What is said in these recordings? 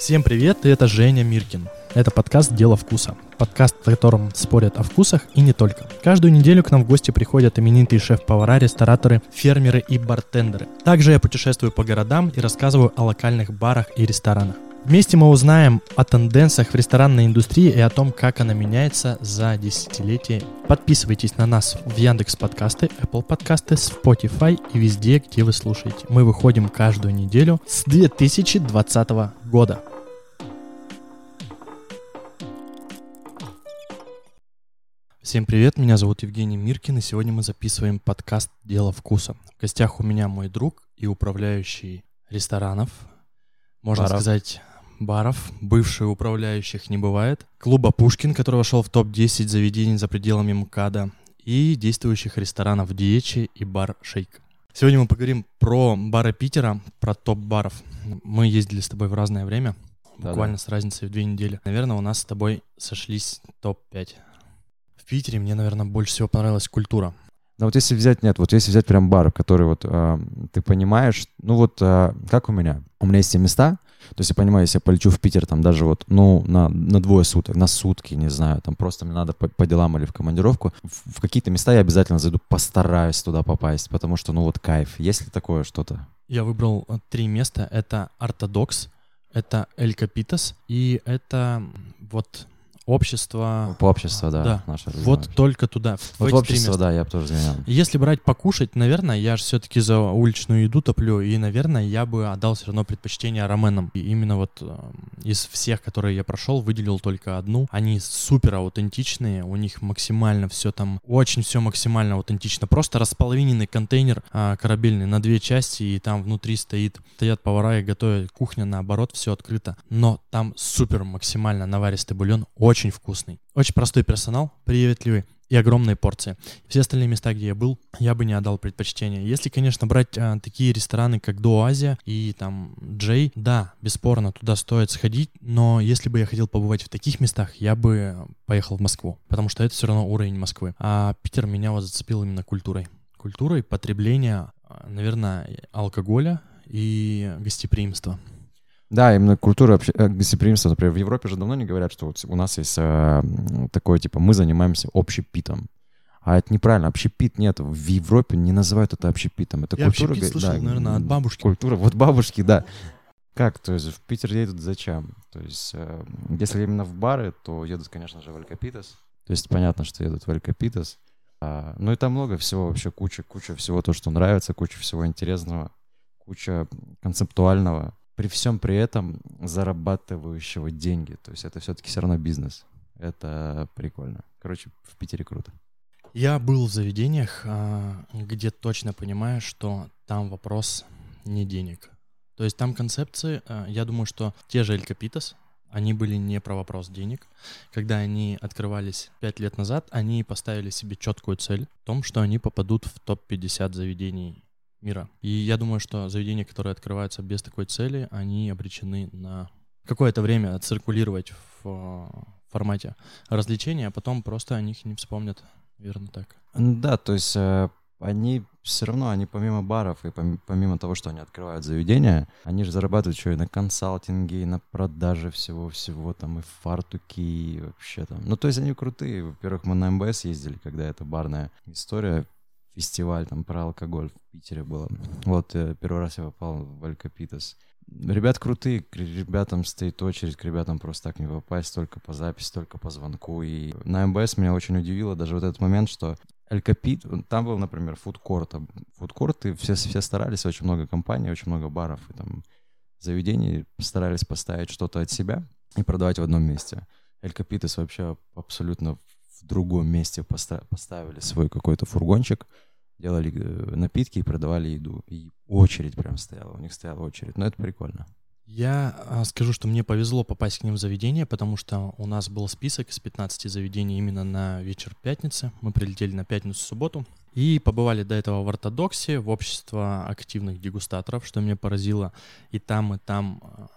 Всем привет, это Женя Миркин. Это подкаст «Дело вкуса». Подкаст, в котором спорят о вкусах и не только. Каждую неделю к нам в гости приходят именитые шеф-повара, рестораторы, фермеры и бартендеры. Также я путешествую по городам и рассказываю о локальных барах и ресторанах. Вместе мы узнаем о тенденциях в ресторанной индустрии и о том, как она меняется за десятилетия. Подписывайтесь на нас в Яндекс Подкасты, Apple Подкасты, Spotify и везде, где вы слушаете. Мы выходим каждую неделю с 2020 года. Всем привет, меня зовут Евгений Миркин, и сегодня мы записываем подкаст «Дело вкуса». В гостях у меня мой друг и управляющий ресторанов, можно Баров. сказать, баров, бывший управляющих не бывает, клуба «Пушкин», который вошел в топ-10 заведений за пределами МКАДа, и действующих ресторанов «Диечи» и бар «Шейк». Сегодня мы поговорим про бары Питера, про топ-баров. Мы ездили с тобой в разное время, буквально с разницей в две недели. Наверное, у нас с тобой сошлись топ-5. В Питере мне, наверное, больше всего понравилась культура. Но вот если взять, нет, вот если взять прям бар, который вот а, ты понимаешь, ну вот а, как у меня, у меня есть те места, то есть я понимаю, если я полечу в Питер, там даже вот, ну, на, на двое суток, на сутки, не знаю, там просто мне надо по, по делам или в командировку, в, в какие-то места я обязательно зайду, постараюсь туда попасть, потому что, ну вот кайф. Есть ли такое что-то? Я выбрал э, три места. Это Ортодокс, это Эль Капитас и это вот общество... По обществу, да. Да. наше Вот только туда. в вот в общество, да, я бы тоже заменял. Если брать покушать, наверное, я же все-таки за уличную еду топлю, и, наверное, я бы отдал все равно предпочтение раменам. И именно вот э, из всех, которые я прошел, выделил только одну. Они супер аутентичные, у них максимально все там, очень все максимально аутентично. Просто располовиненный контейнер а, корабельный на две части, и там внутри стоит, стоят повара и готовят кухня, наоборот, все открыто. Но там супер максимально наваристый бульон, очень вкусный. Очень простой персонал, приветливый и огромные порции. Все остальные места, где я был, я бы не отдал предпочтение. Если, конечно, брать а, такие рестораны, как До Азия и там Джей, да, бесспорно, туда стоит сходить, но если бы я хотел побывать в таких местах, я бы поехал в Москву, потому что это все равно уровень Москвы. А Питер меня вот зацепил именно культурой. Культурой потребления, а, наверное, алкоголя и гостеприимства. Да, именно культура обще- э, гостеприимства. Например, в Европе же давно не говорят, что вот у нас есть э, такое, типа, мы занимаемся общепитом. А это неправильно, общепит нет. В Европе не называют это общепитом. Это Я культура... общепит слышал, да, наверное, от бабушки. Культура, вот бабушки, да. Как? То есть в Питер едут зачем? То есть э, если именно в бары, то едут, конечно же, в Алькапитас. То есть понятно, что едут в Алькапитас. А, ну и там много всего, вообще куча, куча всего, то, что нравится, куча всего интересного, куча концептуального. При всем при этом зарабатывающего деньги. То есть это все-таки все равно бизнес. Это прикольно. Короче, в Питере круто. Я был в заведениях, а, где точно понимаю, что там вопрос не денег. То есть там концепции, а, я думаю, что те же Эль Капитас, они были не про вопрос денег. Когда они открывались пять лет назад, они поставили себе четкую цель в том, что они попадут в топ-50 заведений мира. И я думаю, что заведения, которые открываются без такой цели, они обречены на какое-то время циркулировать в а, формате развлечения, а потом просто о них не вспомнят. Верно так. Да, то есть э, они все равно, они помимо баров и пом- помимо того, что они открывают заведения, они же зарабатывают еще и на консалтинге, и на продаже всего-всего, там, и фартуки, и вообще там. Ну, то есть они крутые. Во-первых, мы на МБС ездили, когда это барная история, фестиваль там про алкоголь в Питере было. Вот, э, первый раз я попал в Алькапитас. Ребят крутые, к ребятам стоит очередь, к ребятам просто так не попасть, только по записи, только по звонку. И на МБС меня очень удивило даже вот этот момент, что Эль Капит, там был, например, фудкорт. Фудкорт, и все, все старались, очень много компаний, очень много баров и там заведений старались поставить что-то от себя и продавать в одном месте. Эль Капитес вообще абсолютно в другом месте поста- поставили свой какой-то фургончик, делали э, напитки и продавали еду. И очередь прям стояла, у них стояла очередь. Но это прикольно. Я а, скажу, что мне повезло попасть к ним в заведение, потому что у нас был список из 15 заведений именно на вечер пятницы. Мы прилетели на пятницу-субботу и побывали до этого в ортодоксе, в общество активных дегустаторов, что меня поразило. И там, и там а,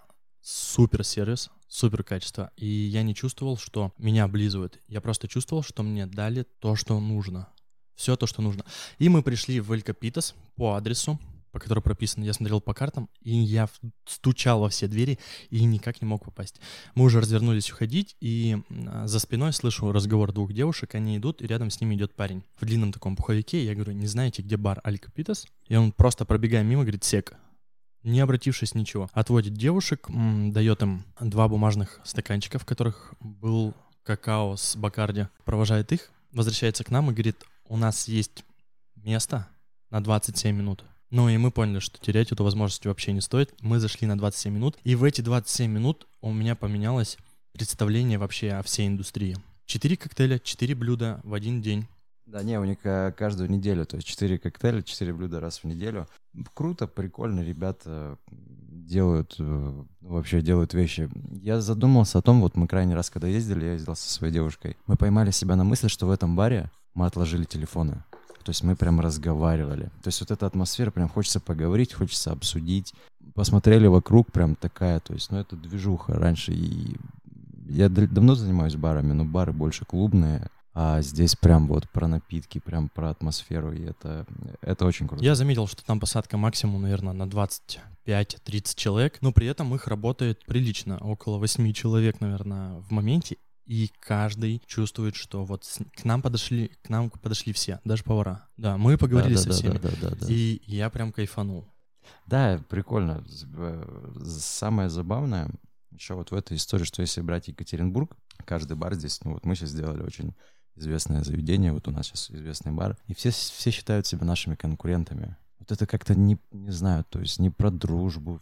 супер сервис, супер качество. И я не чувствовал, что меня облизывают. Я просто чувствовал, что мне дали то, что нужно. Все то, что нужно. И мы пришли в Эль Капитас по адресу. по которой прописано. Я смотрел по картам, и я стучал во все двери и никак не мог попасть. Мы уже развернулись уходить, и а, за спиной слышу разговор двух девушек, они идут, и рядом с ними идет парень в длинном таком пуховике. Я говорю, не знаете, где бар Алькапитас? И он просто пробегая мимо, говорит, сек не обратившись ничего. Отводит девушек, дает им два бумажных стаканчика, в которых был какао с Бакарди, провожает их, возвращается к нам и говорит, у нас есть место на 27 минут. Ну и мы поняли, что терять эту возможность вообще не стоит. Мы зашли на 27 минут, и в эти 27 минут у меня поменялось представление вообще о всей индустрии. Четыре коктейля, четыре блюда в один день. Да, не, у них э, каждую неделю, то есть 4 коктейля, 4 блюда раз в неделю. Круто, прикольно, ребята делают, э, вообще делают вещи. Я задумался о том, вот мы крайний раз, когда ездили, я ездил со своей девушкой, мы поймали себя на мысли, что в этом баре мы отложили телефоны. То есть мы прям разговаривали. То есть вот эта атмосфера, прям хочется поговорить, хочется обсудить. Посмотрели вокруг, прям такая, то есть, ну это движуха раньше. И я давно занимаюсь барами, но бары больше клубные. А здесь прям вот про напитки, прям про атмосферу, и это, это очень круто. Я заметил, что там посадка максимум, наверное, на 25-30 человек, но при этом их работает прилично, около 8 человек, наверное, в моменте, и каждый чувствует, что вот к нам подошли, к нам подошли все, даже повара. Да, мы поговорили да, со да, всеми, да, да, да, да. и я прям кайфанул. Да, прикольно. Э, самое забавное еще вот в этой истории, что если брать Екатеринбург, каждый бар здесь, ну вот мы сейчас сделали очень известное заведение, вот у нас сейчас известный бар, и все, все считают себя нашими конкурентами. Вот это как-то не, не знаю, то есть не про дружбу,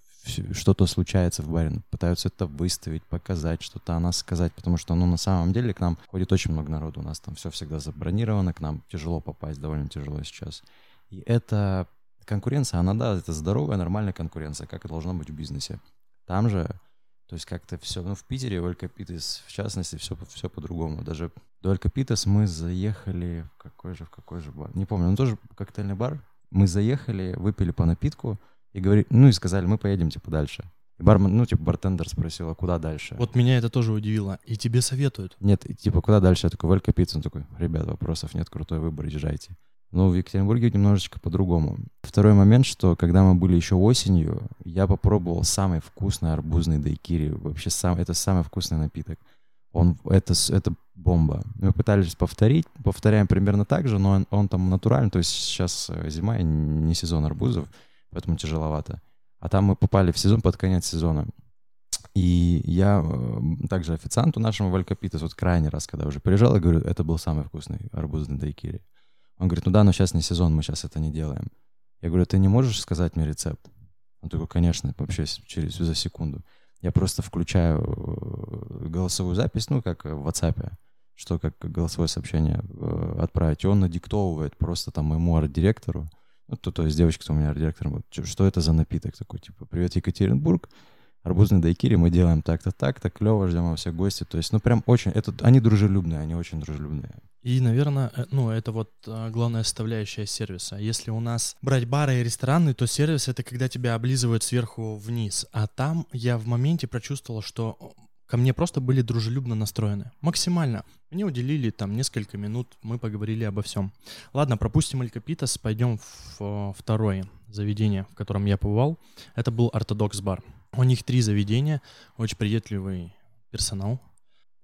что-то случается в баре, пытаются это выставить, показать, что-то о нас сказать, потому что, ну, на самом деле к нам ходит очень много народу, у нас там все всегда забронировано, к нам тяжело попасть, довольно тяжело сейчас. И это конкуренция, она, да, это здоровая, нормальная конкуренция, как и должно быть в бизнесе. Там же то есть как-то все, ну в Питере, в Алькапитес, в частности, все, все по-другому. Даже до Алькапитес мы заехали в какой же, в какой же бар? Не помню, он тоже коктейльный бар. Мы заехали, выпили по напитку и говорили, ну и сказали, мы поедем типа дальше. И бармен, ну типа бартендер спросил, а куда дальше? Вот меня это тоже удивило. И тебе советуют? Нет, типа куда дальше? Я такой, в Алькапитес. Он такой, ребят, вопросов нет, крутой выбор, езжайте. Но в Екатеринбурге немножечко по-другому. Второй момент, что когда мы были еще осенью, я попробовал самый вкусный арбузный дайкири. Вообще сам, это самый вкусный напиток. Он, это, это бомба. Мы пытались повторить, повторяем примерно так же, но он, он там натуральный, то есть сейчас э, зима не сезон арбузов, поэтому тяжеловато. А там мы попали в сезон под конец сезона. И я э, также официанту нашему Валькопитес, вот крайний раз, когда уже приезжал, я говорю, это был самый вкусный арбузный дайкири. Он говорит, ну да, но сейчас не сезон, мы сейчас это не делаем. Я говорю, ты не можешь сказать мне рецепт? Он такой, конечно, вообще через за секунду. Я просто включаю э, голосовую запись, ну, как в WhatsApp, что как голосовое сообщение э, отправить. И он надиктовывает просто там моему арт-директору, ну, то, то есть девочка, кто у меня арт-директором, что это за напиток такой, типа, привет, Екатеринбург, арбузный дайкири мы делаем так-то, так-то, клево, ждем всех гостей. То есть, ну, прям очень, это, они дружелюбные, они очень дружелюбные. И, наверное, э, ну, это вот э, главная составляющая сервиса. Если у нас брать бары и рестораны, то сервис — это когда тебя облизывают сверху вниз. А там я в моменте прочувствовал, что ко мне просто были дружелюбно настроены. Максимально. Мне уделили там несколько минут, мы поговорили обо всем. Ладно, пропустим Элькапитас, пойдем в второе заведение, в котором я побывал. Это был ортодокс бар. У них три заведения, очень приветливый персонал,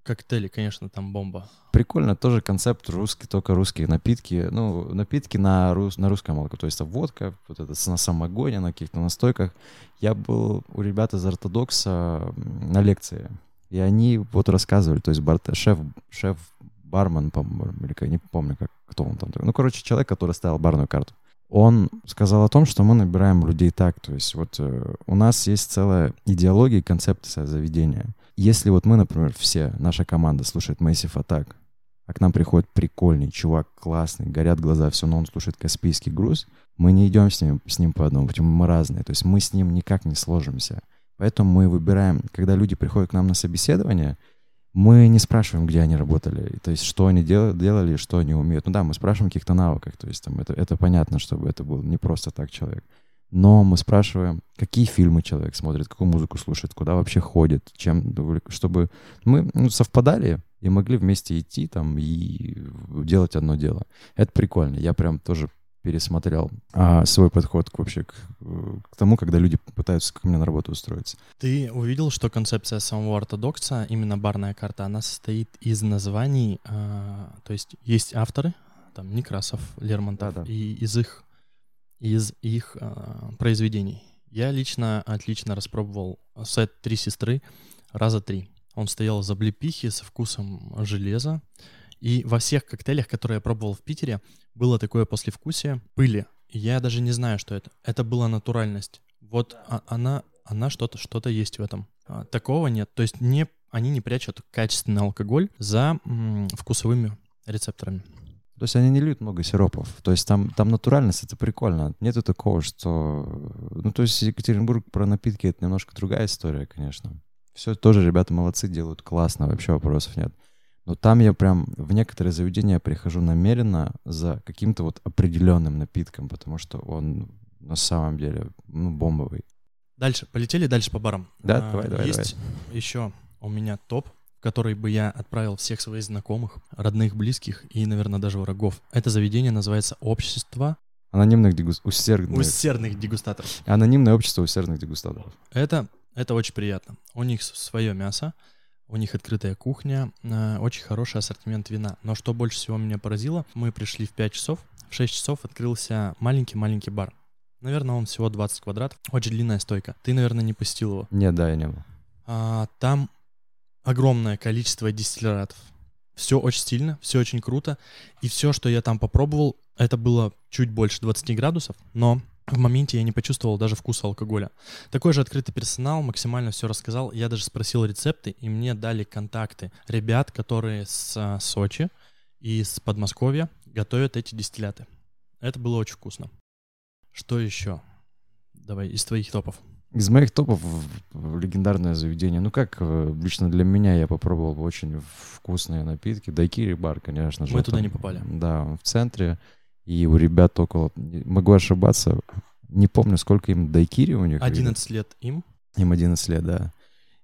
Коктейли, конечно, там бомба. Прикольно, тоже концепт русский, только русские напитки. Ну, напитки на, рус, на русском молоко, то есть водка, вот это на самогоне, на каких-то настойках. Я был у ребят из ортодокса на лекции, и они вот рассказывали, то есть бар, шеф, шеф бармен, по-моему, или не помню, как, кто он там. Ну, короче, человек, который ставил барную карту. Он сказал о том, что мы набираем людей так, то есть вот э, у нас есть целая идеология и концепция заведения — если вот мы, например, все, наша команда слушает Massive Attack, а к нам приходит прикольный чувак, классный, горят глаза, все, но он слушает Каспийский груз, мы не идем с ним, с ним по одному, потому мы разные, то есть мы с ним никак не сложимся. Поэтому мы выбираем, когда люди приходят к нам на собеседование, мы не спрашиваем, где они работали, то есть что они дел, делали, что они умеют. Ну да, мы спрашиваем каких-то навыках, то есть там это, это понятно, чтобы это был не просто так человек но мы спрашиваем, какие фильмы человек смотрит, какую музыку слушает, куда вообще ходит, чем, чтобы мы ну, совпадали и могли вместе идти там и делать одно дело. Это прикольно. Я прям тоже пересмотрел а, свой подход к, вообще к, к тому, когда люди пытаются ко мне на работу устроиться. Ты увидел, что концепция самого ортодокса, именно барная карта, она состоит из названий, а, то есть есть авторы, там Некрасов, Лермонтов, Да-да. и из их, из их а, произведений. Я лично отлично распробовал сет «Три сестры» раза три. Он стоял из облепихи со вкусом железа. И во всех коктейлях, которые я пробовал в Питере, было такое послевкусие пыли. И я даже не знаю, что это. Это была натуральность. Вот а- она, она что-то, что-то есть в этом. А, такого нет. То есть не, они не прячут качественный алкоголь за м, вкусовыми рецепторами. То есть они не льют много сиропов. То есть там, там натуральность, это прикольно. Нету такого, что... Ну, то есть Екатеринбург про напитки — это немножко другая история, конечно. Все тоже ребята молодцы, делают классно, вообще вопросов нет. Но там я прям в некоторые заведения я прихожу намеренно за каким-то вот определенным напитком, потому что он на самом деле ну, бомбовый. Дальше, полетели дальше по барам. Да, А, давай, давай, Есть еще у меня топ, в который бы я отправил всех своих знакомых, родных, близких и, наверное, даже врагов. Это заведение называется «Общество Анонимных дегус... усердных... усердных дегустаторов». Анонимное общество усердных дегустаторов. Это, это очень приятно. У них свое мясо, у них открытая кухня, э, очень хороший ассортимент вина. Но что больше всего меня поразило, мы пришли в 5 часов, в 6 часов открылся маленький-маленький бар. Наверное, он всего 20 квадратов. Очень длинная стойка. Ты, наверное, не посетил его. Нет, да, я не был. А, там огромное количество дистиллятов. Все очень стильно, все очень круто. И все, что я там попробовал, это было чуть больше 20 градусов, но в моменте я не почувствовал даже вкуса алкоголя. Такой же открытый персонал, максимально все рассказал. Я даже спросил рецепты, и мне дали контакты ребят, которые с а, Сочи и с Подмосковья готовят эти дистилляты. Это было очень вкусно. Что еще? Давай, из твоих топов. Из моих топов легендарное заведение. Ну как, э, лично для меня я попробовал очень вкусные напитки. Дайкири бар, конечно же. Мы туда Там, не попали. Да, в центре. И у ребят около... Могу ошибаться. Не помню, сколько им дайкири у них. 11 лет им. Им 11 лет, да.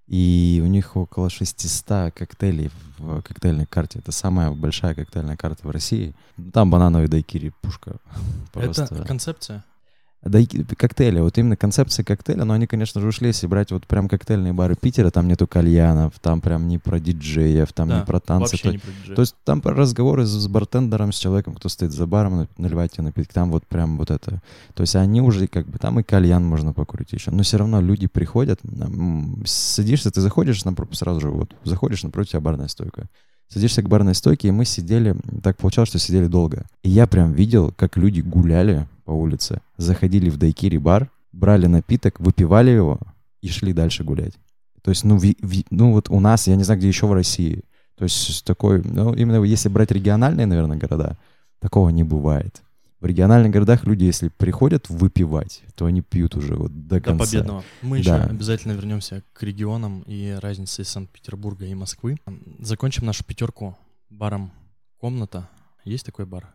И у них около 600 коктейлей в коктейльной карте. Это самая большая коктейльная карта в России. Там банановый дайкири, пушка. Просто. Это концепция. Дайки, коктейли, вот именно концепция коктейля, но они, конечно же, ушли, если брать вот прям коктейльные бары Питера, там нету кальянов, там прям не про диджеев, там Да, не про танцы. То, не про диджея. то есть там про разговоры с, с бартендером, с человеком, кто стоит за баром, на- наливать тебе напитки, там вот прям вот это. То есть они уже как бы, там и кальян можно покурить еще, но все равно люди приходят, садишься, ты заходишь, напро- сразу же вот, заходишь, напротив тебя барная стойка. Садишься к барной стойке, и мы сидели, так получалось, что сидели долго. И я прям видел, как люди гуляли по улице, заходили в дайкири бар, брали напиток, выпивали его и шли дальше гулять. То есть, ну, ви- ви- ну вот у нас, я не знаю, где еще в России, то есть такой, ну, именно если брать региональные, наверное, города, такого не бывает. В региональных городах люди, если приходят выпивать, то они пьют уже вот до До конца. победного. Мы еще Да. обязательно вернемся к регионам и разнице Санкт-Петербурга и Москвы. Закончим нашу пятерку баром «Комната». Есть такой бар?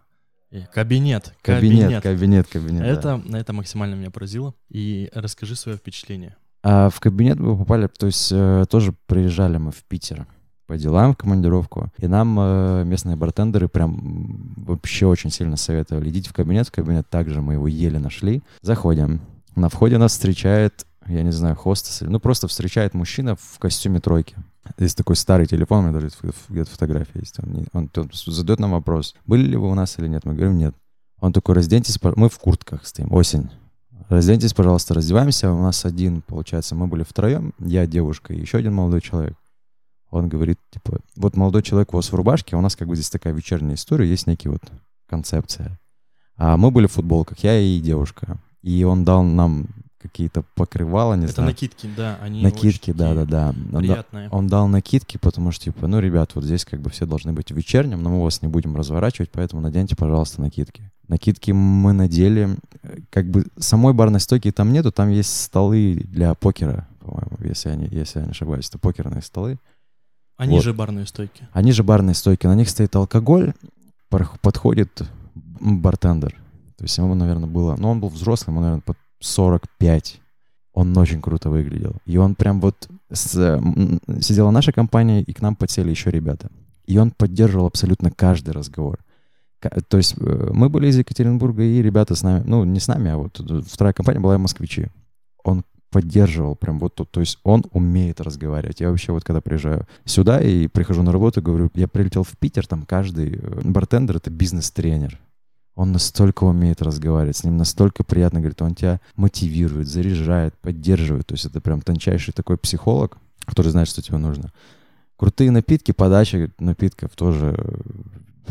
Э, Кабинет. Кабинет, кабинет, кабинет. да. Это, это максимально меня поразило. И расскажи свое впечатление. А в кабинет мы попали, то есть э, тоже приезжали мы в Питер по делам в командировку, и нам э, местные бартендеры прям вообще очень сильно советовали. Идите в кабинет, в кабинет также мы его еле нашли. Заходим. На входе нас встречает, я не знаю, хостес, или- ну просто встречает мужчина в костюме тройки. Здесь такой старый телефон, у меня даже где-то фотография есть. Он, он, он задает нам вопрос, были ли вы у нас или нет. Мы говорим, нет. Он такой, разденьтесь, мы в куртках стоим, осень. Разденьтесь, пожалуйста, раздеваемся. У нас один, получается, мы были втроем, я, девушка и еще один молодой человек. Он говорит, типа, вот молодой человек у вас в рубашке, у нас как бы здесь такая вечерняя история, есть некий вот концепция. А мы были в футболках, я и девушка. И он дал нам какие-то покрывала, не это знаю. накидки, да, они накидки, очень да, да, такие да. Он, Приятные. он дал накидки, потому что, типа, ну, ребят, вот здесь как бы все должны быть в вечернем, но мы вас не будем разворачивать, поэтому наденьте, пожалуйста, накидки. Накидки мы надели. Э, Как бы самой барной стойки там нету, там есть столы для покера, по-моему, если я не, если я не ошибаюсь. Это покерные столы. Они вот. же барные стойки. Они же барные стойки, на них стоит алкоголь, подходит бартендер. То есть ему, наверное, было... Ну, он был взрослым, ему, наверное, под 45. Он очень круто выглядел. И он прям вот... с- сидела наша компания, и к нам подсели еще ребята. И он поддерживал абсолютно каждый разговор. То есть э, мы были из Екатеринбурга, и ребята с нами, ну, не с нами, а вот вторая компания была москвичи. Он поддерживал прям вот тут, то есть он умеет разговаривать. Я вообще вот когда приезжаю сюда и прихожу на работу, говорю, я прилетел в Питер, там каждый э, бартендер — это бизнес-тренер. Он настолько умеет разговаривать, с ним настолько приятно говорит, он тебя мотивирует, заряжает, поддерживает. То есть это прям тончайший такой психолог, который знает, что тебе нужно. Крутые напитки, подача напитков тоже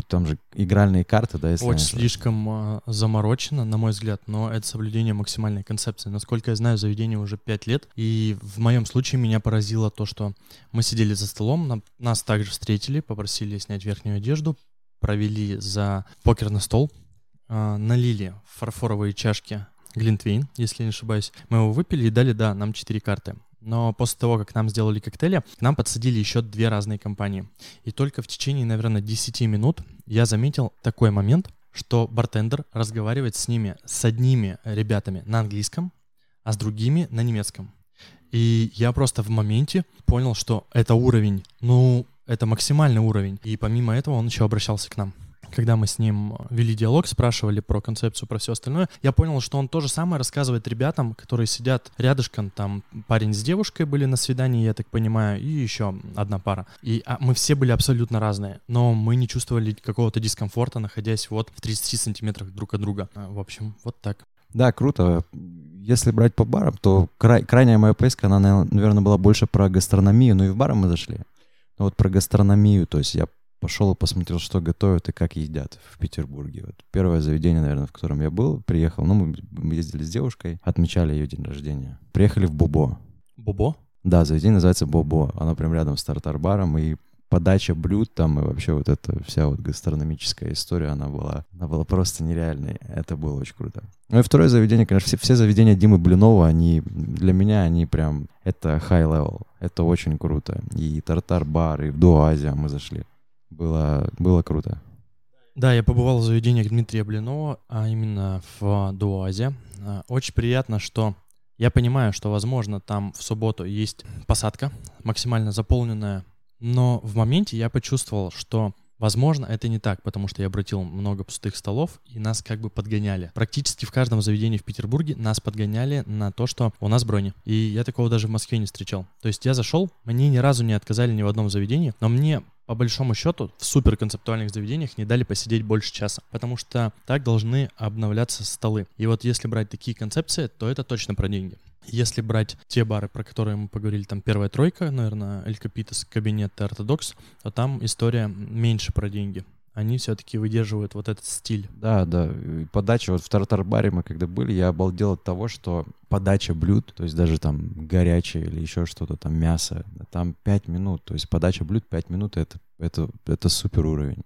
там же игральные карты, да, если Очень слишком э, заморочено, на мой взгляд, но это соблюдение максимальной концепции. Насколько я знаю, заведение уже 5 лет, и в моем случае меня поразило то, что мы сидели за столом, на, нас также встретили, попросили снять верхнюю одежду, провели за покерный стол, э, налили фарфоровые чашки Глинтвейн, если не ошибаюсь. Мы его выпили и дали, да, нам 4 карты. Но после того, как нам сделали коктейли, к нам подсадили еще две разные компании. И только в течение, наверное, 10 минут я заметил такой момент, что бартендер разговаривает с ними, с одними ребятами на английском, а с другими на немецком. И я просто в моменте понял, что это уровень, ну, это максимальный уровень. И помимо этого он еще обращался к нам когда мы с ним вели диалог, спрашивали про концепцию, про все остальное, я понял, что он то же самое рассказывает ребятам, которые сидят рядышком, там парень с девушкой были на свидании, я так понимаю, и еще одна пара. И а, мы все были абсолютно разные, но мы не чувствовали какого-то дискомфорта, находясь вот в 30 сантиметрах друг от друга. А, в общем, вот так. Да, круто. Если брать по барам, то край, крайняя моя поездка, она, наверное, была больше про гастрономию, но и в бары мы зашли. Но вот про гастрономию, то есть я пошел и посмотрел, что готовят и как едят в Петербурге. Вот первое заведение, наверное, в котором я был, приехал, ну, мы ездили с девушкой, отмечали ее день рождения. Приехали в Бобо. Бобо? Да, заведение называется Бобо. Оно прям рядом с тартар-баром, и подача блюд там и вообще вот эта вся вот гастрономическая история, она была, она была просто нереальной. Это было очень круто. Ну и второе заведение, конечно, все, все заведения Димы Блинова, они для меня, они прям, это high level. Это очень круто. И тартар-бар, и в Дуазия мы зашли. Было, было круто. Да, я побывал в заведениях Дмитрия Блинова, а именно в Дуазе. А, очень приятно, что я понимаю, что, возможно, там в субботу есть посадка, максимально заполненная, но в моменте я почувствовал, что Возможно, это не так, потому что я обратил много пустых столов, и нас как бы подгоняли. Практически в каждом заведении в Петербурге нас подгоняли на то, что у нас брони. И я такого даже в Москве не встречал. То есть я зашел, мне ни разу не отказали ни в одном заведении, но мне по большому счету в суперконцептуальных заведениях не дали посидеть больше часа, потому что так должны обновляться столы. И вот если брать такие концепции, то это точно про деньги. Если брать те бары, про которые мы поговорили, там первая тройка, наверное, Эль Капитас, Кабинет и Ортодокс, то там история меньше про деньги они все-таки выдерживают вот этот стиль. Да, да. Подача, вот в тартар-баре мы когда были, я обалдел от того, что подача блюд, то есть даже там горячее или еще что-то, там мясо, там 5 минут, то есть подача блюд 5 минут, это, это, это супер уровень.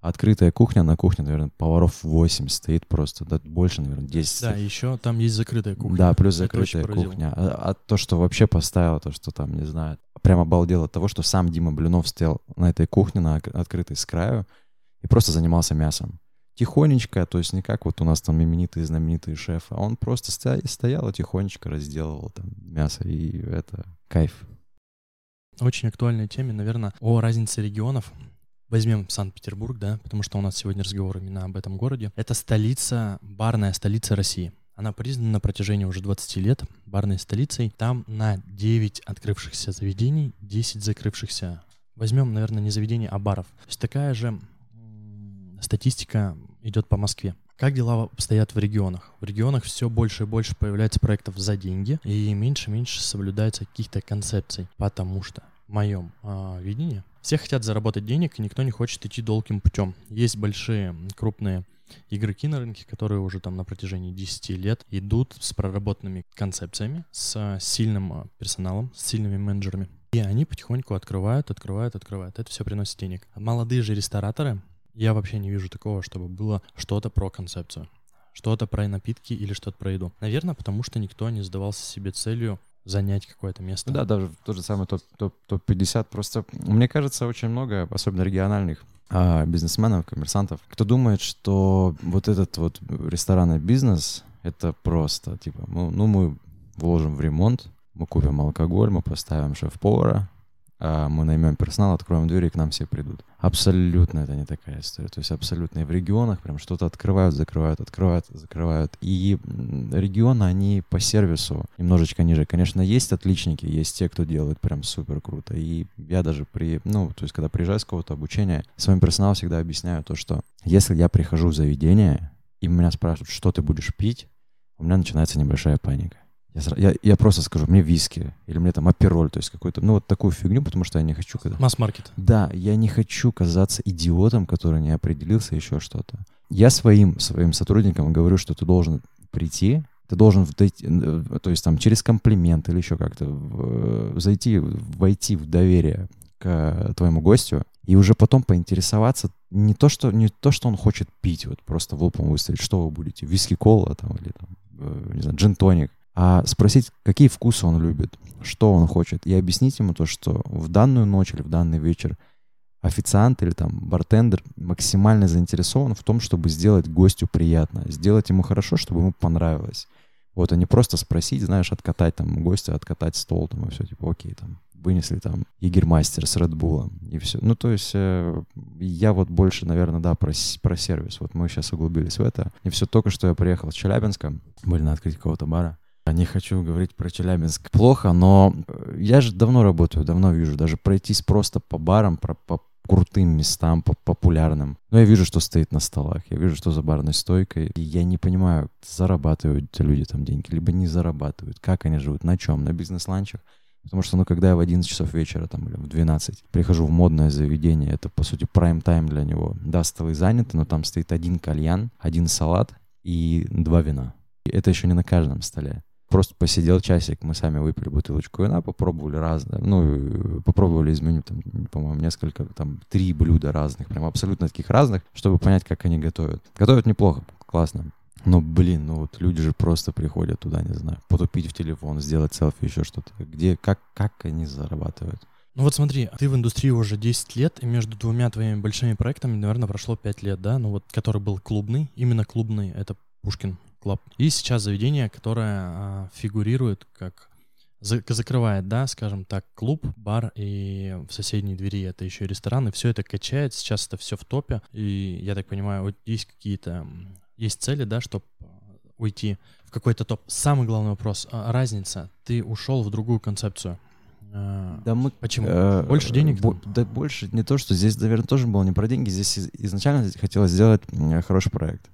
Открытая кухня, на кухне, наверное, поваров 8 стоит просто, да, больше, наверное, 10. Да, еще там есть закрытая кухня. Да, плюс закрытая кухня. А, а то, что вообще поставило, то, что там, не знаю, прям обалдел от того, что сам Дима Блинов стоял на этой кухне, на открытой с краю, и просто занимался мясом. Тихонечко, то есть не как вот у нас там именитые, знаменитые шефы, а он просто стоял и тихонечко разделывал там мясо, и это кайф. Очень актуальная тема, наверное, о разнице регионов. Возьмем Санкт-Петербург, да, потому что у нас сегодня разговор именно об этом городе. Это столица, барная столица России. Она признана на протяжении уже 20 лет барной столицей. Там на 9 открывшихся заведений, 10 закрывшихся. Возьмем, наверное, не заведений, а баров. То есть такая же статистика идет по Москве. Как дела обстоят в регионах? В регионах все больше и больше появляется проектов за деньги, и меньше и меньше соблюдается каких-то концепций, потому что в моем э, видении все хотят заработать денег, и никто не хочет идти долгим путем. Есть большие, крупные игроки на рынке, которые уже там на протяжении 10 лет идут с проработанными концепциями, с сильным а, персоналом, с сильными менеджерами. И они потихоньку открывают, открывают, открывают. Это все приносит денег. Молодые же рестораторы, я вообще не вижу такого, чтобы было что-то про концепцию, что-то про напитки или что-то про еду. Наверное, потому что никто не задавался себе целью занять какое-то место. Да, даже тот же самый топ-50. Топ, топ 50 Просто, мне кажется, очень много, особенно региональных а, бизнесменов, коммерсантов, кто думает, что вот этот вот ресторанный бизнес — это просто, типа, ну, ну мы вложим в ремонт, мы купим алкоголь, мы поставим шеф-повара, мы наймем персонал, откроем двери, и к нам все придут. Абсолютно это не такая история. То есть абсолютно и в регионах прям что-то открывают, закрывают, открывают, закрывают. И регионы, они по сервису немножечко ниже. Конечно, есть отличники, есть те, кто делает прям супер круто. И я даже при, ну, то есть когда приезжаю с какого-то обучения, своим персоналу всегда объясняю то, что если я прихожу в заведение, и меня спрашивают, что ты будешь пить, у меня начинается небольшая паника. Я, я, я просто скажу, мне виски, или мне там апероль, то есть какой-то, ну вот такую фигню, потому что я не хочу... Когда... Масс-маркет. Да, я не хочу казаться идиотом, который не определился, еще что-то. Я своим, своим сотрудникам говорю, что ты должен прийти, ты должен войти, то есть там через комплимент или еще как-то зайти, войти в доверие к твоему гостю и уже потом поинтересоваться не то, что, не то, что он хочет пить, вот просто в лупом выстрелить, что вы будете, виски-кола там или там, э, не знаю, джин-тоник, а спросить, какие вкусы он любит, что он хочет, и объяснить ему то, что в данную ночь или в данный вечер официант или там бартендер максимально заинтересован в том, чтобы сделать гостю приятно, сделать ему хорошо, чтобы ему понравилось. Вот, а не просто спросить, знаешь, откатать там гостя, откатать стол там и все, типа, окей, там, вынесли там Егермастер с Редбулом и все. Ну, то есть э, я вот больше, наверное, да, про, про сервис. Вот мы сейчас углубились в это. И все только что я приехал с Челябинска, были на открытии какого-то бара. Не хочу говорить про Челябинск плохо, но э, я же давно работаю, давно вижу. Даже пройтись просто по барам, про, по крутым местам, по популярным. Но я вижу, что стоит на столах, я вижу, что за барной стойкой. И я не понимаю, зарабатывают люди там деньги, либо не зарабатывают, как они живут, на чем, на бизнес-ланчах. Потому что, ну, когда я в 11 часов вечера, там, или в 12, прихожу в модное заведение, это, по сути, прайм-тайм для него. Да, столы заняты, но там стоит один кальян, один салат и два вина. И это еще не на каждом столе просто посидел часик, мы сами выпили бутылочку вина, попробовали разное, ну, попробовали из меню, там, по-моему, несколько, там, три блюда разных, прям абсолютно таких разных, чтобы понять, как они готовят. Готовят неплохо, классно. Но, блин, ну вот люди же просто приходят туда, не знаю, потупить в телефон, сделать селфи, еще что-то. Где, как, как они зарабатывают? Ну вот смотри, ты в индустрии уже 10 лет, и между двумя твоими большими проектами, наверное, прошло 5 лет, да? Ну вот, который был клубный, именно клубный, это Пушкин Club. И сейчас заведение, которое а, фигурирует как закрывает, да, скажем так, клуб, бар, и в соседней двери это еще и ресторан, и все это качает, сейчас это все в топе, и я так понимаю, вот есть какие-то, есть цели, да, чтобы уйти в какой-то топ. Самый главный вопрос, а, разница, ты ушел в другую концепцию, а, да мы, Почему? Э, больше денег? Бо, да больше не то, что здесь, наверное, тоже было не про деньги. Здесь изначально хотелось сделать хороший проект.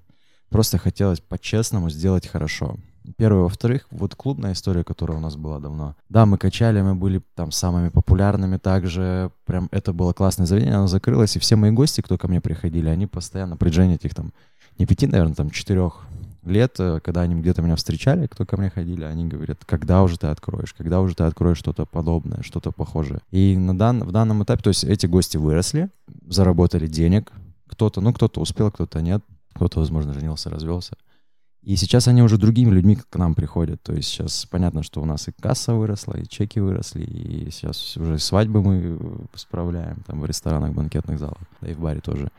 Просто хотелось по-честному сделать хорошо. Первое. Во-вторых, вот клубная история, которая у нас была давно. Да, мы качали, мы были там самыми популярными также. Прям это было классное заведение, оно закрылось. И все мои гости, кто ко мне приходили, они постоянно, при этих там, не пяти, наверное, там четырех лет, э, когда они где-то меня встречали, кто ко мне ходили, они говорят, когда уже ты откроешь, когда уже ты откроешь что-то подобное, что-то похожее. И на дан, в данном этапе, то есть эти гости выросли, заработали денег, кто-то, ну, кто-то успел, кто-то нет кто-то, возможно, женился, развелся. И сейчас они уже другими людьми к нам приходят. То есть сейчас понятно, что у нас и касса выросла, и чеки выросли, и сейчас уже свадьбы мы справляем там в ресторанах, банкетных залах, да и в баре тоже.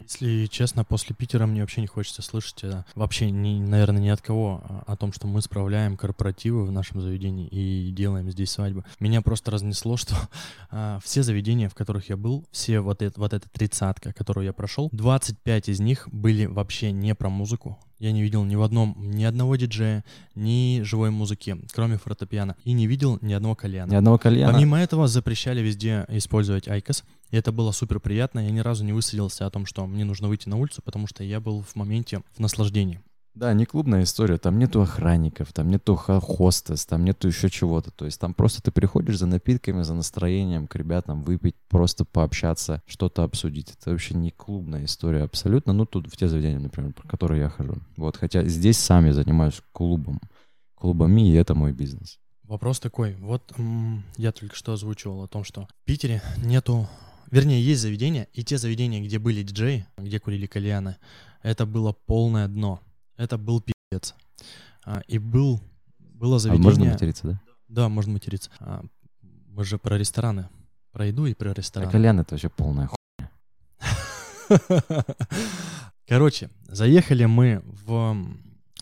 Если честно, после Питера мне вообще не хочется слышать, а, вообще, не, наверное, ни от кого а, о том, что мы справляем корпоративы в нашем заведении и делаем здесь свадьбы. Меня просто разнесло, что а, все заведения, в которых я был, все вот, это, вот эта тридцатка, которую я прошел, 25 из них были вообще не про музыку, я не видел ни в одном, ни одного диджея, ни живой музыки, кроме фортепиано. И не видел ни одного кальяна. Ни одного кальяна. Помимо этого запрещали везде использовать айкос. И это было супер приятно. Я ни разу не высадился о том, что мне нужно выйти на улицу, потому что я был в моменте в наслаждении. Да, не клубная история, там нету охранников, там нету хостес, там нету еще чего-то. То есть там просто ты приходишь за напитками, за настроением к ребятам выпить, просто пообщаться, что-то обсудить. Это вообще не клубная история абсолютно. Ну, тут в те заведения, например, про которые я хожу. Вот, хотя здесь сам я занимаюсь клубом, клубами, и это мой бизнес. Вопрос такой. Вот я только что озвучивал о том, что в Питере нету Вернее, есть заведения, и те заведения, где были диджеи, где курили кальяны, это было полное дно. Это был пиздец. А, и был, было заведение... А можно материться, да? Да, можно материться. А, мы же про рестораны. Про еду и про рестораны. А кальян — это вообще полная хуйня. Короче, заехали мы в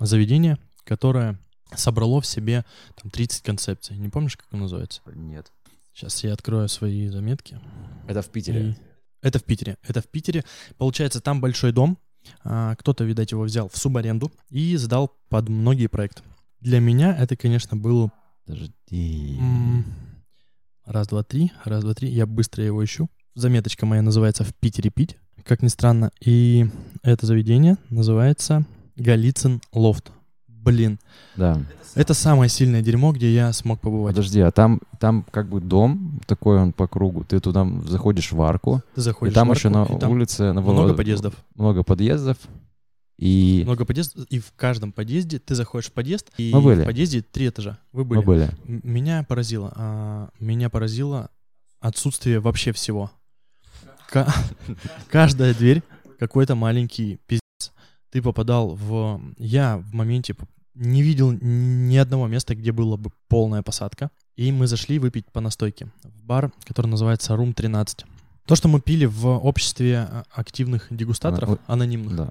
заведение, которое собрало в себе там 30 концепций. Не помнишь, как оно называется? Нет. Сейчас я открою свои заметки. Это в Питере? И- Это в Питере. Это в Питере. Получается, там большой дом. А, Кто-то, видать, его взял в субаренду и сдал под многие проекты. Для меня это, конечно, был Подожди. раз, два, три, раз, два, три. Я быстро его ищу. Заметочка моя называется «В Питере пить», как ни странно. И это заведение называется Голицын Лофт. Блин, Да. это самое сильное дерьмо, где я смог побывать. Подожди, а там, там как бы дом такой он по кругу. Ты туда заходишь в арку, Ты и заходишь там в еще на арку, и там улице... На много Воло- подъездов. Много подъездов. И Много подъездов, и в каждом подъезде ты заходишь в подъезд, и Мы были. в подъезде три этажа. Вы были. мы были. М- Меня поразило, а, меня поразило отсутствие вообще всего. Ка- Каждая дверь какой-то маленький пиздец. Ты попадал в... Я в моменте не видел ни одного места, где была бы полная посадка. И мы зашли выпить по настойке в бар, который называется Room 13. То, что мы пили в обществе а, активных дегустаторов, Ана- анонимных. Да.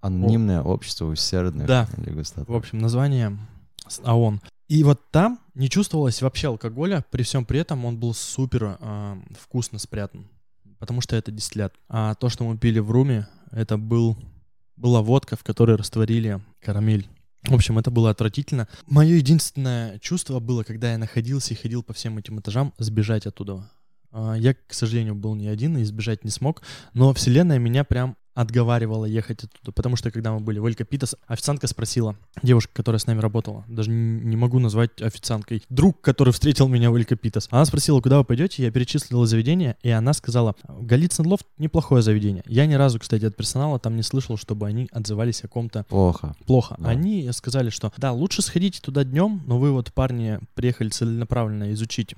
Анонимное общество усердных Да. дегустаторов. В общем, название АОН. И вот там не чувствовалось вообще алкоголя, при всем при этом он был супер а, вкусно спрятан, потому что это дистиллят. А то, что мы пили в руме, это был, была водка, в которой растворили карамель. В общем, это было отвратительно. Мое единственное чувство было, когда я находился и ходил по всем этим этажам, сбежать оттуда. А, Я, к сожалению, был не один и сбежать не смог, но вселенная меня прям отговаривала ехать оттуда, потому что когда мы были в Эль Капитас, официантка спросила, девушка, которая с нами работала, даже не могу назвать официанткой, друг, который встретил меня в Эль Капитас. Она спросила, куда вы пойдете, я перечислила заведение, и она сказала, Голицын Лофт неплохое заведение. Я ни разу, кстати, от персонала там не слышал, чтобы они отзывались о ком-то Плохо. плохо. Да. Они сказали, что да, лучше сходите туда днем, но вы вот, парни, приехали целенаправленно изучить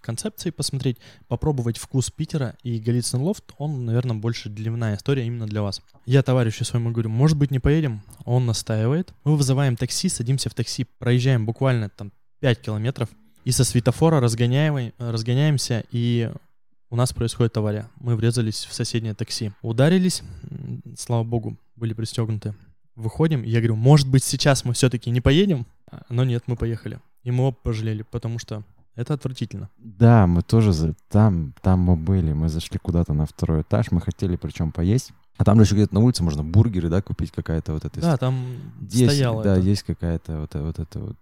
концепции, посмотреть, попробовать вкус Питера, и Голицын Лофт, он, наверное, больше дневная история именно для вас. Я товарищу своему говорю, может быть, не поедем? Он настаивает. Мы вызываем такси, садимся в такси, проезжаем буквально там 5 километров, и со светофора разгоняем, разгоняемся, и у нас происходит авария. Мы врезались в соседнее такси. Ударились, слава богу, были пристегнуты. Выходим, я говорю, может быть, сейчас мы все-таки не поедем? А, Но нет, мы поехали. И мы оба пожалели, потому что это отвратительно. Да, мы тоже за... там, там мы были. Мы зашли куда-то на второй этаж. Мы хотели причем поесть. А там же еще где-то на улице можно бургеры, да, купить какая-то вот эта Да, там Есть, стояло да, это. есть какая-то вот, э- вот эта вот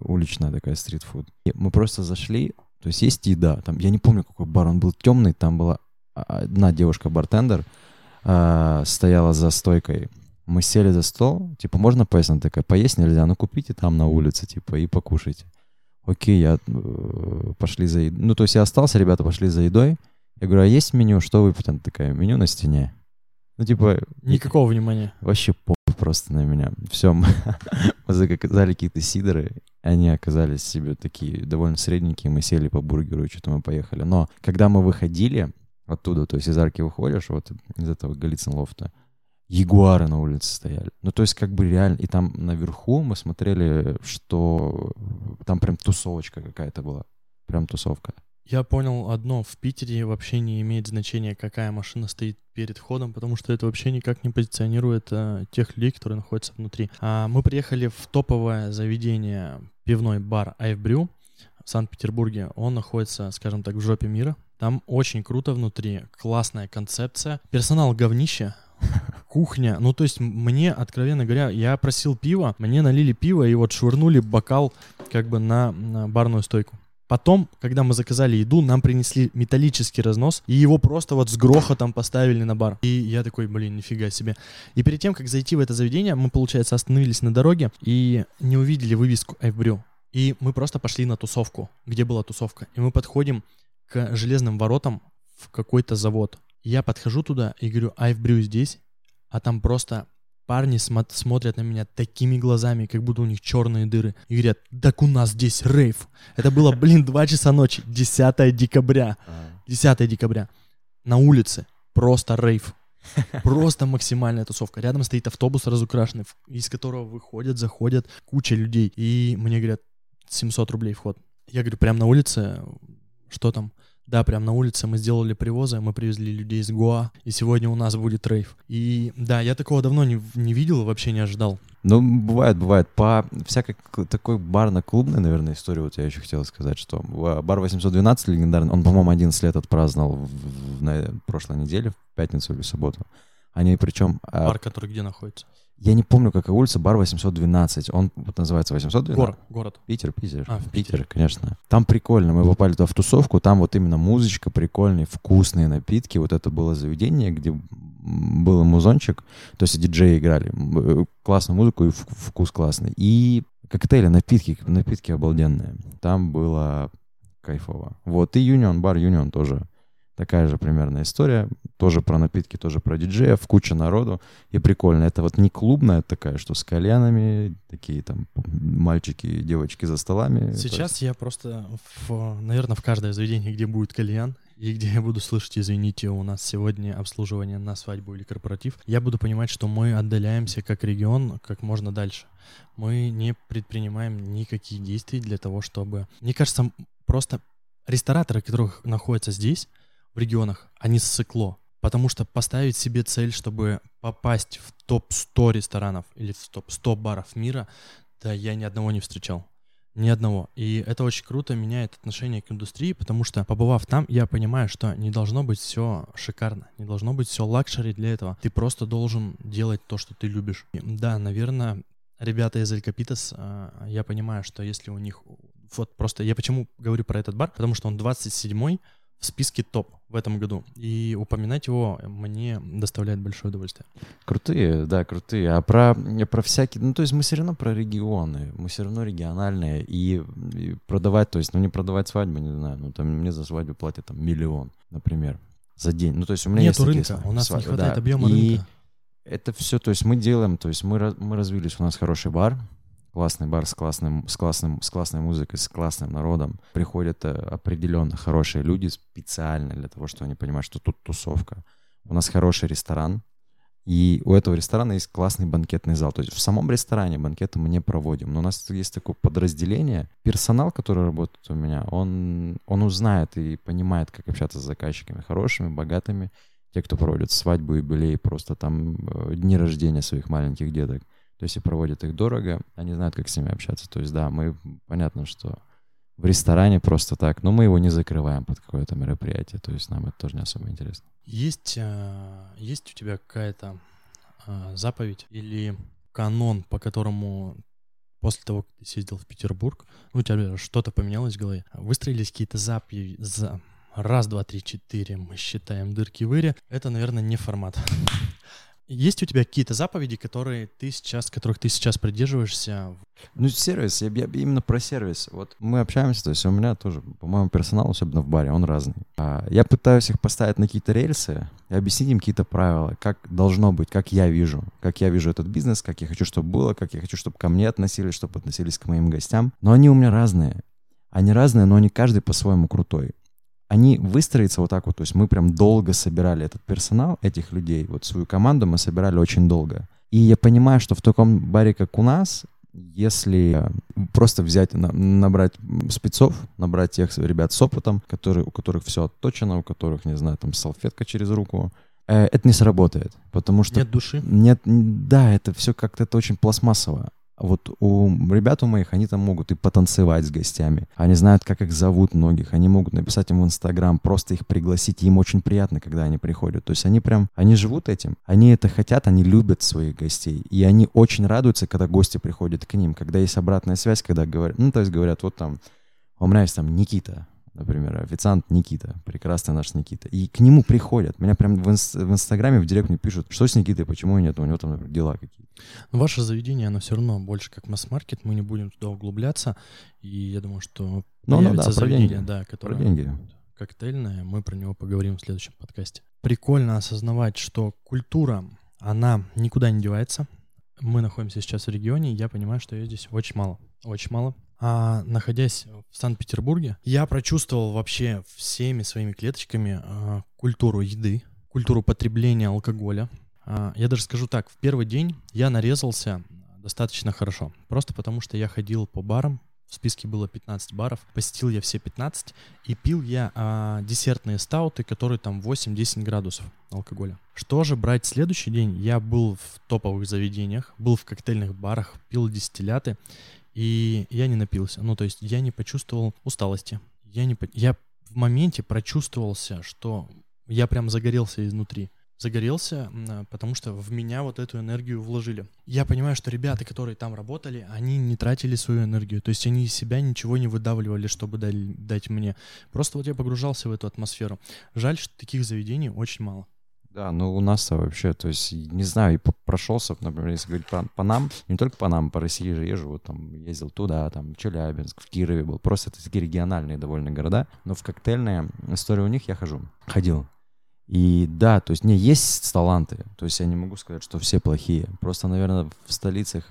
уличная такая стритфуд. И мы просто зашли, то есть есть еда, там, я не помню, какой бар, он был темный, там была а, одна девушка-бартендер, а, стояла за стойкой. Мы сели за стол, типа, можно поесть? Она такая, поесть нельзя, ну купите там на улице, типа, и покушайте. Окей, я э, пошли за едой. Ну, то есть я остался, ребята пошли за едой. Я говорю, а есть меню? Что вы? Она такая, меню на стене. Ну, типа... Никакого внимания. Вообще по просто на меня. Все, мы заказали какие-то сидоры, они оказались себе такие довольно средненькие, мы сели по бургеру и что-то мы поехали. Но когда мы выходили оттуда, то есть из арки выходишь, вот из этого Голицын лофта, ягуары на улице стояли. Ну, то есть как бы реально, и там наверху мы смотрели, что там прям тусовочка какая-то была. Прям тусовка. Я понял одно, в Питере вообще не имеет значения, какая машина стоит перед входом, потому что это вообще никак не позиционирует э, тех людей, которые находятся внутри. А мы приехали в топовое заведение, пивной бар Айвбрю в Санкт-Петербурге. Он находится, скажем так, в жопе мира. Там очень круто внутри, классная концепция. Персонал говнище, кухня. Ну, то есть мне, откровенно говоря, я просил пива, мне налили пиво и вот швырнули бокал как бы на, на барную стойку. Потом, когда мы заказали еду, нам принесли металлический разнос, и его просто вот с грохотом поставили на бар. И я такой, блин, нифига себе. И перед тем, как зайти в это заведение, мы, получается, остановились на дороге и не увидели вывеску Айвбрю. И мы просто пошли на тусовку, где была тусовка. И мы подходим к железным воротам в какой-то завод. Я подхожу туда и говорю, Айвбрю здесь, а там просто парни смо- смотрят на меня такими глазами, как будто у них черные дыры, и говорят, так у нас здесь рейв. Это было, блин, 2 часа ночи, 10 декабря. 10 декабря. На улице просто рейв. Просто максимальная тусовка. Рядом стоит автобус разукрашенный, из которого выходят, заходят куча людей. И мне говорят, 700 рублей вход. Я говорю, прям на улице, что там? Да, прям на улице мы сделали привозы, мы привезли людей из Гоа, и сегодня у нас будет рейв. И да, я такого давно не, не видел, вообще не ожидал. Ну, бывает, бывает. По всякой такой барно-клубной, наверное, истории, вот я еще хотел сказать, что а, бар 812 легендарный, он, по-моему, 11 лет отпраздновал в, в- на прошлой неделе, в пятницу или в субботу. Они причем... а, Бар, который где находится? Я не помню, какая улица, бар 812. Он вот называется 812. Город, город. Питер, Питер. А, в Питер, конечно. Там прикольно. Мы попали туда в тусовку, там вот именно музычка, прикольные, вкусные напитки. Вот это было заведение, где был музончик, то есть диджеи играли. Э, Классную музыку и вк- вкус классный. И коктейли, напитки, напитки обалденные. Там было кайфово. Вот, и Юнион, бар Юнион тоже такая же примерно история. Тоже про напитки, тоже про диджеев, куча народу. И прикольно. Это вот не клубная такая, что с кальянами, такие там мальчики и девочки за столами. То есть Сейчас я просто, в, наверное, в каждое заведение, где будет кальян, и где я буду слышать, извините, у нас сегодня обслуживание на свадьбу или корпоратив, я буду понимать, что мы отдаляемся как регион как можно дальше. Мы не предпринимаем никакие действия для того, чтобы... Мне кажется, просто рестораторы, которых находятся здесь, в регионах, они ссыкло. Потому что поставить себе цель, чтобы попасть в топ-100 ресторанов или в топ-100 баров мира, да я ни одного не встречал. Ни одного. И это очень круто меняет отношение к индустрии, потому что, побывав там, я понимаю, что не должно быть все шикарно, не должно быть все luxury для этого. Ты просто должен делать то, что ты любишь. И да, наверное, ребята из Элькапитас, я понимаю, что если у них... Вот просто я почему говорю про этот бар, потому что он 27-й в списке топ в этом году. И упоминать его мне доставляет большое удовольствие. Крутые, да, крутые. А про, про всякие... Ну, то есть мы все равно про регионы. Мы все равно региональные. И, и продавать, то есть, ну, не продавать свадьбу, не знаю. Ну, там мне за свадьбу платят там миллион, например, за день. Ну, то есть у меня Нету есть такие рынка, у нас свадьбы, не хватает да. объема И рынка. это все, то есть мы делаем, то есть мы, мы развились, у нас хороший бар, классный бар с, классным, с, классным, с классной музыкой, с классным народом. Приходят э, определенно хорошие люди специально для того, чтобы они понимают, что тут тусовка. У нас хороший ресторан, и у этого ресторана есть классный банкетный зал. То есть в самом ресторане банкеты мы не проводим. Но у нас есть такое подразделение. Персонал, который работает у меня, он, он узнает и понимает, как общаться с заказчиками. Хорошими, богатыми. Те, кто проводит свадьбу, юбилей, просто там э, дни рождения своих маленьких деток. То есть и проводят их дорого, они знают, как с ними общаться. То есть да, мы, понятно, что в ресторане просто так, но мы его не закрываем под какое-то мероприятие. То есть нам это тоже не особо интересно. Есть, а, есть у тебя какая-то а, заповедь или канон, по которому после того, как ты съездил в Петербург, ну, у тебя что-то поменялось в голове, выстроились какие-то заповеди, за... раз, два, три, четыре, мы считаем дырки-выри, это, наверное, не формат. Есть у тебя какие-то заповеди, которые ты сейчас, которых ты сейчас придерживаешься? Ну, сервис, я, я именно про сервис. Вот мы общаемся, то есть у меня тоже, по-моему, персонал, особенно в баре, он разный. А, я пытаюсь их поставить на какие-то рельсы и объяснить им какие-то правила, как должно быть, как я вижу, как я вижу этот бизнес, как я хочу, чтобы было, как я хочу, чтобы ко мне относились, чтобы относились к моим гостям. Но они у меня разные. Они разные, но они каждый по-своему крутой. Они выстроятся вот так вот, то есть мы прям долго собирали этот персонал, этих людей, вот свою команду мы собирали очень долго. И я понимаю, что в таком баре, как у нас, если просто взять, на- набрать спецов, набрать тех ребят с опытом, которые, у которых все отточено, у которых, не знаю, там салфетка через руку, э, это не сработает, потому что Нет души? нет, да, это все как-то это очень пластмассово. Вот у ребят у моих, они там могут и потанцевать с гостями. Они знают, как их зовут многих. Они могут написать им в Инстаграм, просто их пригласить. Им очень приятно, когда они приходят. То есть они прям, они живут этим. Они это хотят, они любят своих гостей. И они очень радуются, когда гости приходят к ним. Когда есть обратная связь, когда говорят, ну, то есть говорят, вот там, у меня есть там Никита, например, официант Никита, прекрасный наш Никита. И к нему приходят. Меня прям в, инс- в Инстаграме в директ мне пишут, что с Никитой, почему нет, у него там например, дела какие-то. Ваше заведение, оно все равно больше как масс-маркет, мы не будем туда углубляться, и я думаю, что Ну, ну да, про заведение, деньги. да, Про которое деньги. коктейльное, мы про него поговорим в следующем подкасте. Прикольно осознавать, что культура, она никуда не девается. Мы находимся сейчас в регионе, и я понимаю, что ее здесь очень мало, очень мало. А находясь в Санкт-Петербурге, я прочувствовал вообще всеми своими клеточками а, культуру еды, культуру потребления алкоголя. А, я даже скажу так, в первый день я нарезался достаточно хорошо, просто потому что я ходил по барам, в списке было 15 баров, посетил я все 15, и пил я а, десертные стауты, которые там 8-10 градусов алкоголя. Что же брать следующий день? Я был в топовых заведениях, был в коктейльных барах, пил дистилляты, и я не напился. Ну, то есть я не почувствовал усталости. Я, не, я в моменте прочувствовался, что я прям загорелся изнутри загорелся, потому что в меня вот эту энергию вложили. Я понимаю, что ребята, которые там работали, они не тратили свою энергию, то есть они из себя ничего не выдавливали, чтобы дать, дать мне. Просто вот я погружался в эту атмосферу. Жаль, что таких заведений очень мало. Да, ну у нас-то вообще, то есть, не знаю, и прошелся, например, если говорить по, по нам, не только по нам, по России же езжу, вот там ездил туда, там, Челябинск, в Кирове был, просто это такие региональные довольно города, но в коктейльные истории у них я хожу, ходил, и да, то есть не есть таланты, то есть я не могу сказать, что все плохие. Просто, наверное, в столицах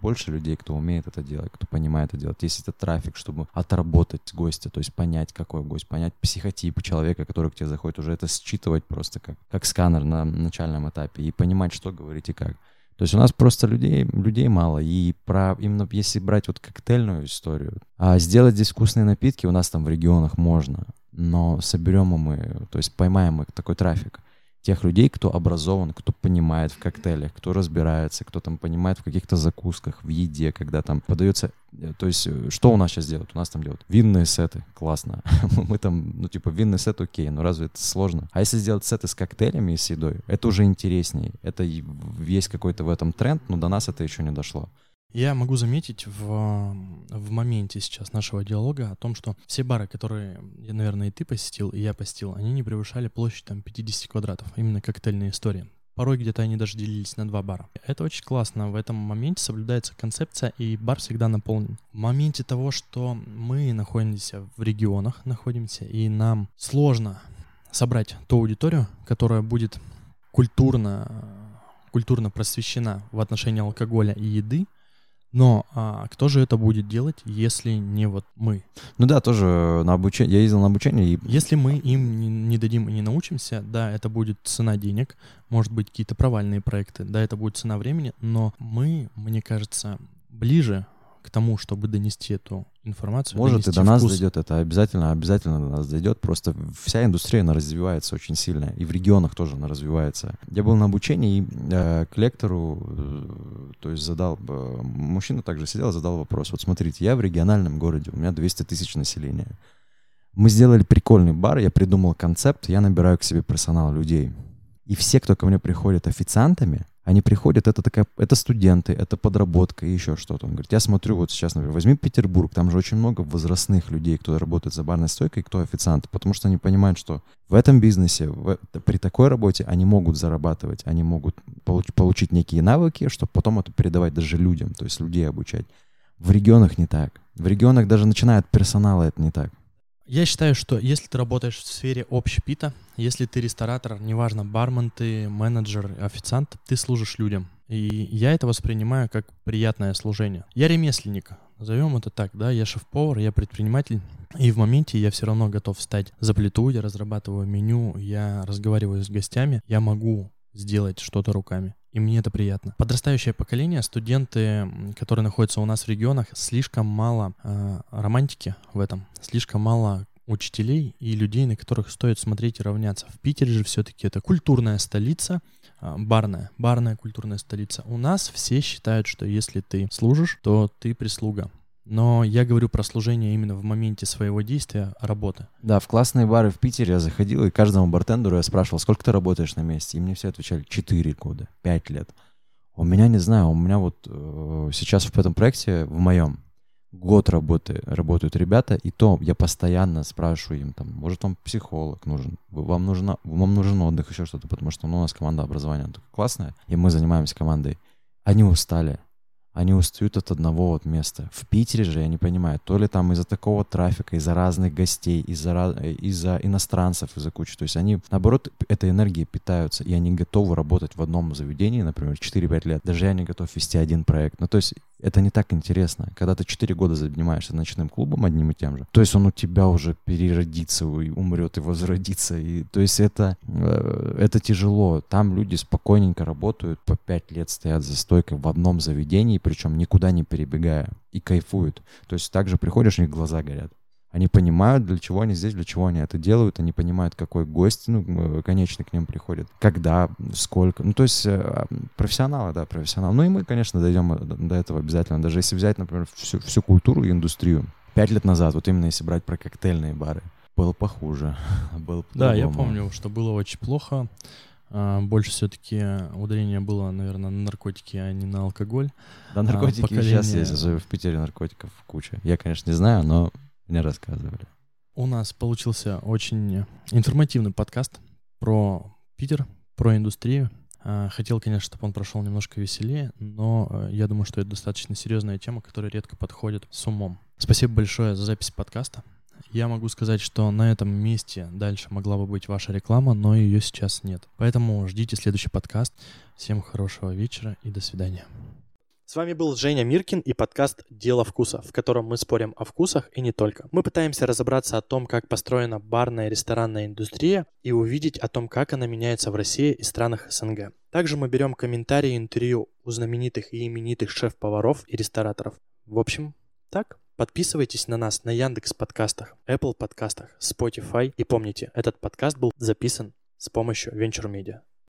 больше людей, кто умеет это делать, кто понимает это делать. Есть этот трафик, чтобы отработать гостя, то есть понять, какой гость, понять психотип человека, который к тебе заходит, уже это считывать просто как, как сканер на начальном этапе и понимать, что говорить и как. То есть у нас просто людей, людей мало. И про именно если брать вот коктейльную историю, а сделать здесь вкусные напитки у нас там в регионах можно но соберем мы, то есть поймаем мы такой трафик тех людей, кто образован, кто понимает в коктейлях, кто разбирается, кто там понимает в каких-то закусках, в еде, когда там подается... Э, то есть э, что у нас сейчас делают? У нас там делают винные сеты, классно. Мы там, ну типа винный сет окей, но разве это сложно? А если сделать сеты с коктейлями и с едой, это уже интереснее. Это есть какой-то в этом тренд, но до нас это еще не дошло. Я могу заметить в, в моменте сейчас нашего диалога о том, что все бары, которые, я, наверное, и ты посетил, и я посетил, они не превышали площадь там 50 квадратов, именно коктейльные истории. Порой где-то они даже делились на два бара. Это очень классно. В этом моменте соблюдается концепция, и бар всегда наполнен. В моменте того, что мы находимся в регионах, находимся, и нам сложно собрать ту аудиторию, которая будет культурно, культурно просвещена в отношении алкоголя и еды, но а, кто же это будет делать, если не вот мы? Ну да, тоже на обучение. Я ездил на обучение и. Если мы им не, не дадим и не научимся, да, это будет цена денег, может быть какие-то провальные проекты, да, это будет цена времени, но мы, мне кажется, ближе к тому, чтобы донести эту информацию. Может, и до нас дойдет это обязательно, обязательно до нас дойдет. Просто вся индустрия, она развивается очень сильно. И в регионах тоже она развивается. Я был на обучении, и э, к лектору, э, то есть задал, э, мужчина также сидел, задал вопрос. Вот смотрите, я в региональном городе, у меня 200 тысяч населения. Мы сделали прикольный бар, я придумал концепт, я набираю к себе персонал людей. И все, кто ко мне приходит официантами, они приходят, это такая, это студенты, это подработка и еще что-то. Он говорит, я смотрю вот сейчас, например, возьми Петербург, там же очень много возрастных людей, кто работает за барной стойкой, кто официант, потому что они понимают, что в этом бизнесе, в, при такой работе они могут зарабатывать, они могут получ, получить некие навыки, чтобы потом это передавать даже людям, то есть людей обучать. В регионах не так. В регионах даже начиная от персонала это не так. Я считаю, что если ты работаешь в сфере общепита, если ты ресторатор, неважно, бармен ты, менеджер, официант, ты служишь людям. И я это воспринимаю как приятное служение. Я ремесленник, назовем это так, да, я шеф-повар, я предприниматель, и в моменте я все равно готов встать за плиту, я разрабатываю меню, я разговариваю с гостями, я могу сделать что-то руками. И мне это приятно. Подрастающее поколение, студенты, которые находятся у нас в регионах, слишком мало э, романтики в этом, слишком мало учителей и людей, на которых стоит смотреть и равняться. В Питере же все-таки это культурная столица, э, барная, барная культурная столица. У нас все считают, что если ты служишь, то ты прислуга. Но я говорю про служение именно в моменте своего действия работы. Да, в классные бары в Питере я заходил, и каждому бартендеру я спрашивал, сколько ты работаешь на месте? И мне все отвечали, 4 года, 5 лет. У меня, не знаю, у меня вот э, сейчас в этом проекте, в моем, год работы, работают ребята, и то я постоянно спрашиваю им, там, может, вам психолог нужен, вам, нужна, вам нужен отдых, еще что-то, потому что ну, у нас команда образования классная, и мы занимаемся командой. Они устали, они устают от одного вот места. В Питере же, я не понимаю, то ли там из-за такого трафика, из-за разных гостей, из-за из иностранцев, из-за кучи. То есть они, наоборот, этой энергией питаются, и они готовы работать в одном заведении, например, 4-5 лет. Даже я не готов вести один проект. Ну, то есть это не так интересно. Когда ты 4 года занимаешься ночным клубом одним и тем же, то есть он у тебя уже переродится, и умрет и возродится. И, то есть это, э, это тяжело. Там люди спокойненько работают, по 5 лет стоят за стойкой в одном заведении, причем никуда не перебегая, и кайфуют. То есть также приходишь, у них глаза горят. Они понимают, для чего они здесь, для чего они это делают, они понимают, какой гость, ну, конечно, к ним приходит, когда, сколько. Ну, то есть э, профессионалы, да, профессионалы. Ну и мы, конечно, дойдем э, до этого обязательно. Даже если взять, например, всю, всю культуру и индустрию. Пять лет назад, вот именно если брать про коктейльные бары, было похуже. было да, я помню, что было очень плохо. А, больше все-таки ударение было, наверное, на наркотики, а не на алкоголь. Да, наркотики а, поколение... сейчас есть, в Питере наркотиков куча. Я, конечно, не знаю, но мне рассказывали. У нас получился очень информативный подкаст про Питер, про индустрию. А, хотел, конечно, чтобы он прошел немножко веселее, но э, я думаю, что это достаточно серьезная тема, которая редко подходит с умом. Спасибо большое за запись подкаста. Я могу сказать, что на этом месте дальше могла бы быть ваша реклама, но ее сейчас нет. Поэтому ждите следующий подкаст. Всем хорошего вечера и до свидания. С вами был Женя Миркин и подкаст «Дело вкуса», в котором мы спорим о вкусах и не только. Мы пытаемся разобраться о том, как построена барная и ресторанная индустрия и увидеть о том, как она меняется в России и странах СНГ. Также мы берем комментарии и интервью у знаменитых и именитых шеф-поваров и рестораторов. В общем, так. Подписывайтесь на нас на Яндекс подкастах, Apple подкастах, Spotify и помните, этот подкаст был записан с помощью Venture Media.